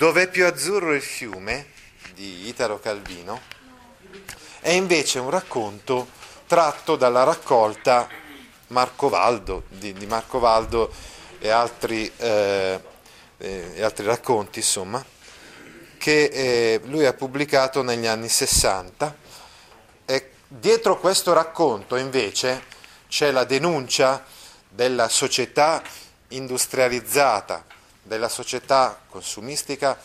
Dov'è più azzurro il fiume di Italo Calvino? È invece un racconto tratto dalla raccolta Marco Valdo, di, di Marco Valdo e altri, eh, eh, e altri racconti, insomma, che eh, lui ha pubblicato negli anni 60 e dietro questo racconto invece c'è la denuncia della società industrializzata, della società consumistica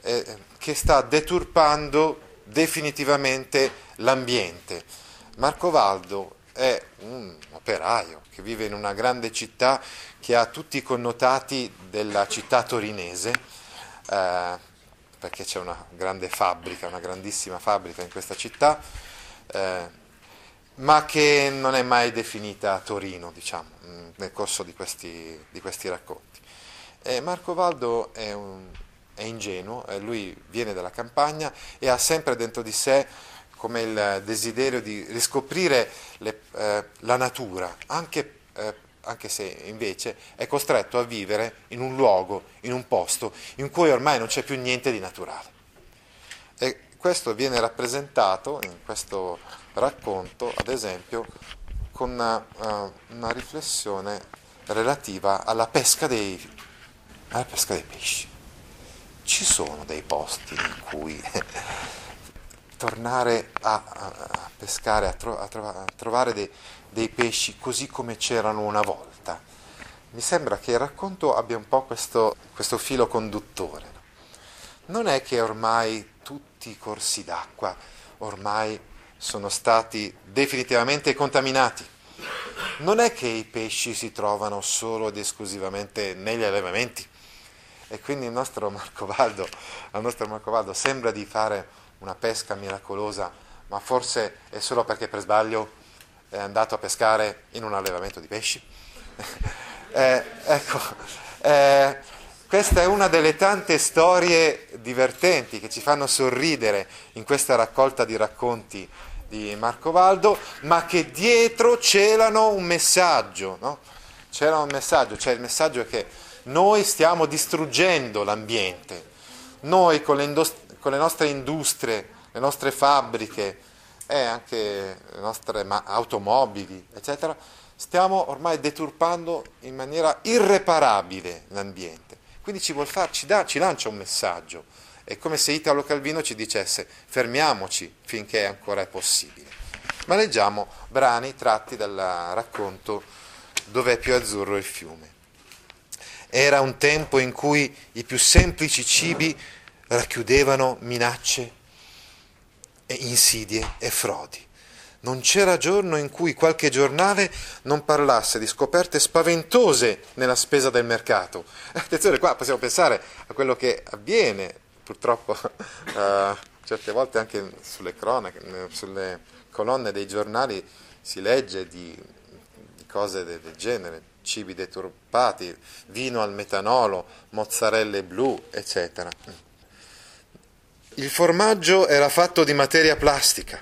eh, che sta deturpando definitivamente l'ambiente. Marco Valdo è un operaio che vive in una grande città che ha tutti i connotati della città torinese, eh, perché c'è una grande fabbrica, una grandissima fabbrica in questa città, eh, ma che non è mai definita Torino, diciamo, nel corso di questi, di questi racconti. E Marco Valdo è un, è ingenuo, eh, lui viene dalla campagna e ha sempre dentro di sé come il desiderio di riscoprire le, eh, la natura, anche, eh, anche, se invece è costretto a vivere in un luogo, in un posto in cui ormai non c'è più niente di naturale. E questo viene rappresentato in questo racconto, ad esempio, con una, uh, una riflessione relativa alla pesca dei, alla pesca dei pesci ci sono dei posti in cui tornare a, a, pescare, a, tro, a, trova, a trovare dei, dei, pesci così come c'erano una volta. Mi sembra che il racconto abbia un po' questo, questo filo conduttore. Non è che ormai tutti i corsi d'acqua ormai sono stati definitivamente contaminati. Non è che i pesci si trovano solo ed esclusivamente negli allevamenti e quindi il nostro Marco Valdo, al nostro Marco Valdo sembra di fare una pesca miracolosa, ma forse è solo perché per sbaglio è andato a pescare in un allevamento di pesci. eh, ecco, eh, questa è una delle tante storie divertenti che ci fanno sorridere in questa raccolta di racconti di Marco Valdo, ma che dietro celano un messaggio, no? C'era un messaggio, cioè il messaggio è che noi stiamo distruggendo l'ambiente, noi con le, indust- con le nostre industrie, le nostre fabbriche e anche le nostre ma- automobili, eccetera, stiamo ormai deturpando in maniera irreparabile l'ambiente. Quindi ci, far, ci, da, ci lancia un messaggio, è come se Italo Calvino ci dicesse fermiamoci finché ancora è possibile. Ma leggiamo brani tratti dal racconto Dov'è più azzurro il fiume. Era un tempo in cui i più semplici cibi racchiudevano minacce e insidie e frodi. Non c'era giorno in cui qualche giornale non parlasse di scoperte spaventose nella spesa del mercato. Attenzione, qua possiamo pensare a quello che avviene, purtroppo, uh, certe volte anche sulle cronache, sulle colonne dei giornali si legge di, di cose del genere, cibi deturpati, vino al metanolo, mozzarelle blu, eccetera. Il formaggio era fatto di materia plastica,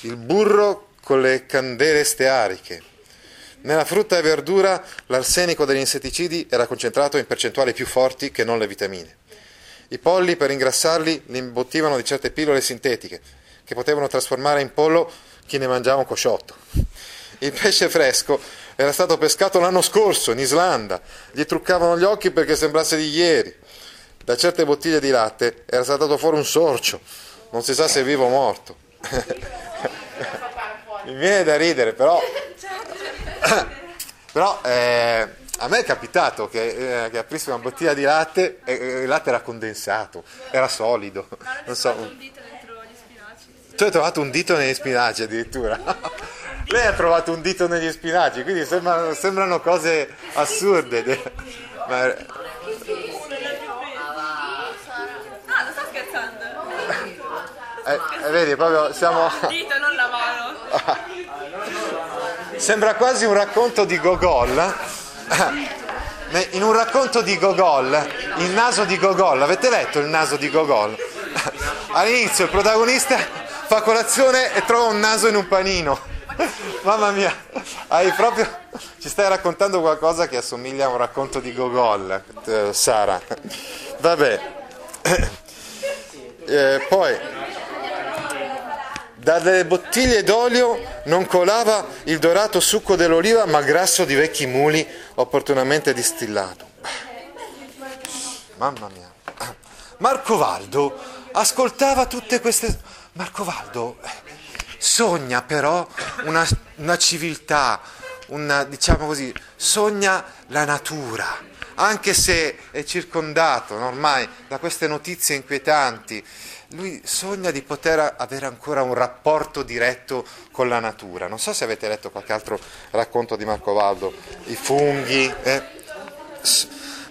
il burro con le candele steariche. Nella frutta e verdura l'arsenico degli insetticidi era concentrato in percentuali più forti che non le vitamine. I polli per ingrassarli li imbottivano di certe pillole sintetiche che potevano trasformare in pollo chi ne mangiava un cosciotto. Il pesce fresco era stato pescato l'anno scorso in Islanda, gli truccavano gli occhi perché sembrasse di ieri. Da certe bottiglie di latte era saltato fuori un sorcio, non si sa se è vivo o morto. Mi viene da ridere, però, però eh, a me è capitato che, eh, che aprissi una bottiglia di latte e il latte era condensato, era solido. Non so. Tu hai trovato un dito negli spinaci addirittura. Lei ha trovato un dito negli spinaci, quindi sembrano, sembrano cose assurde. Ma... No, non sto. Eh, eh, vedi, proprio siamo... Dito, non la mano. Sembra quasi un racconto di Gogol. In un racconto di Gogol, il naso di Gogol, avete letto il naso di Gogol? All'inizio il protagonista fa colazione e trova un naso in un panino. Mamma mia, hai proprio... ci stai raccontando qualcosa che assomiglia a un racconto di Gogol, eh, Sara. Vabbè. Eh, poi, dalle bottiglie d'olio non colava il dorato succo dell'oliva, ma grasso di vecchi muli opportunamente distillato. Mamma mia. Marco Valdo ascoltava tutte queste... Marco Valdo sogna però una, una civiltà, una, diciamo così, sogna la natura anche se è circondato ormai da queste notizie inquietanti, lui sogna di poter avere ancora un rapporto diretto con la natura. Non so se avete letto qualche altro racconto di Marco Valdo, i funghi. Eh.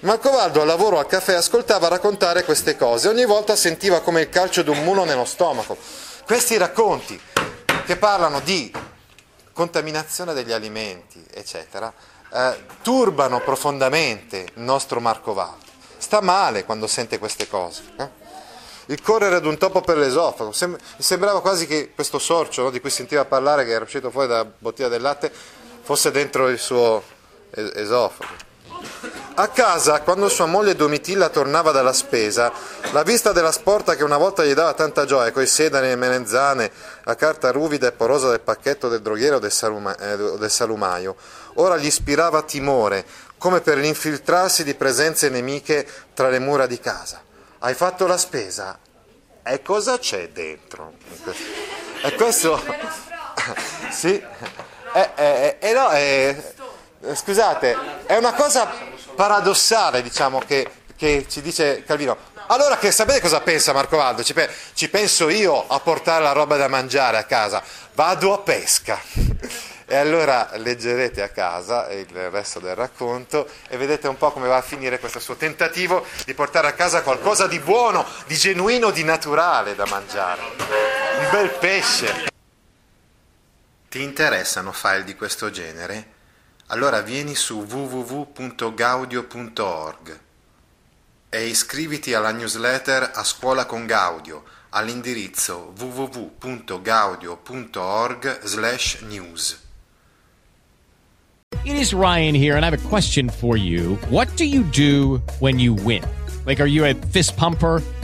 Marco Valdo al lavoro al caffè ascoltava raccontare queste cose, ogni volta sentiva come il calcio di un mulo nello stomaco. Questi racconti che parlano di contaminazione degli alimenti, eccetera, eh, turbano profondamente il nostro Marco Valdo. Sta male quando sente queste cose. Eh? Il correre ad un topo per l'esofago, Sem- sembrava quasi che questo sorcio no, di cui sentiva parlare, che era uscito fuori dalla bottiglia del latte, fosse dentro il suo es- esofago. A casa, quando sua moglie Domitilla tornava dalla spesa, la vista della sporta che una volta gli dava tanta gioia, coi sedani e melenzane, la carta ruvida e porosa del pacchetto del droghiero o del, saluma- eh, del salumaio, ora gli ispirava timore, come per l'infiltrarsi di presenze nemiche tra le mura di casa. Hai fatto la spesa? E cosa c'è dentro? E questo... sì. Eh, eh, eh, no, eh, scusate, è una cosa paradossale, diciamo, che, che ci dice Calvino. Allora, che sapete cosa pensa Marco Valdo? Ci, ci penso io a portare la roba da mangiare a casa. Vado a pesca. E allora leggerete a casa il resto del racconto e vedete un po' come va a finire questo suo tentativo di portare a casa qualcosa di buono, di genuino, di naturale da mangiare. Un bel pesce. Ti interessano file di questo genere? Allora vieni su www.gaudio.org e iscriviti alla newsletter A Scuola con Gaudio all'indirizzo www.gaudio.org/news. It is Ryan here, and I have a question for you. What do you do when you win? Like, are you a fist pumper?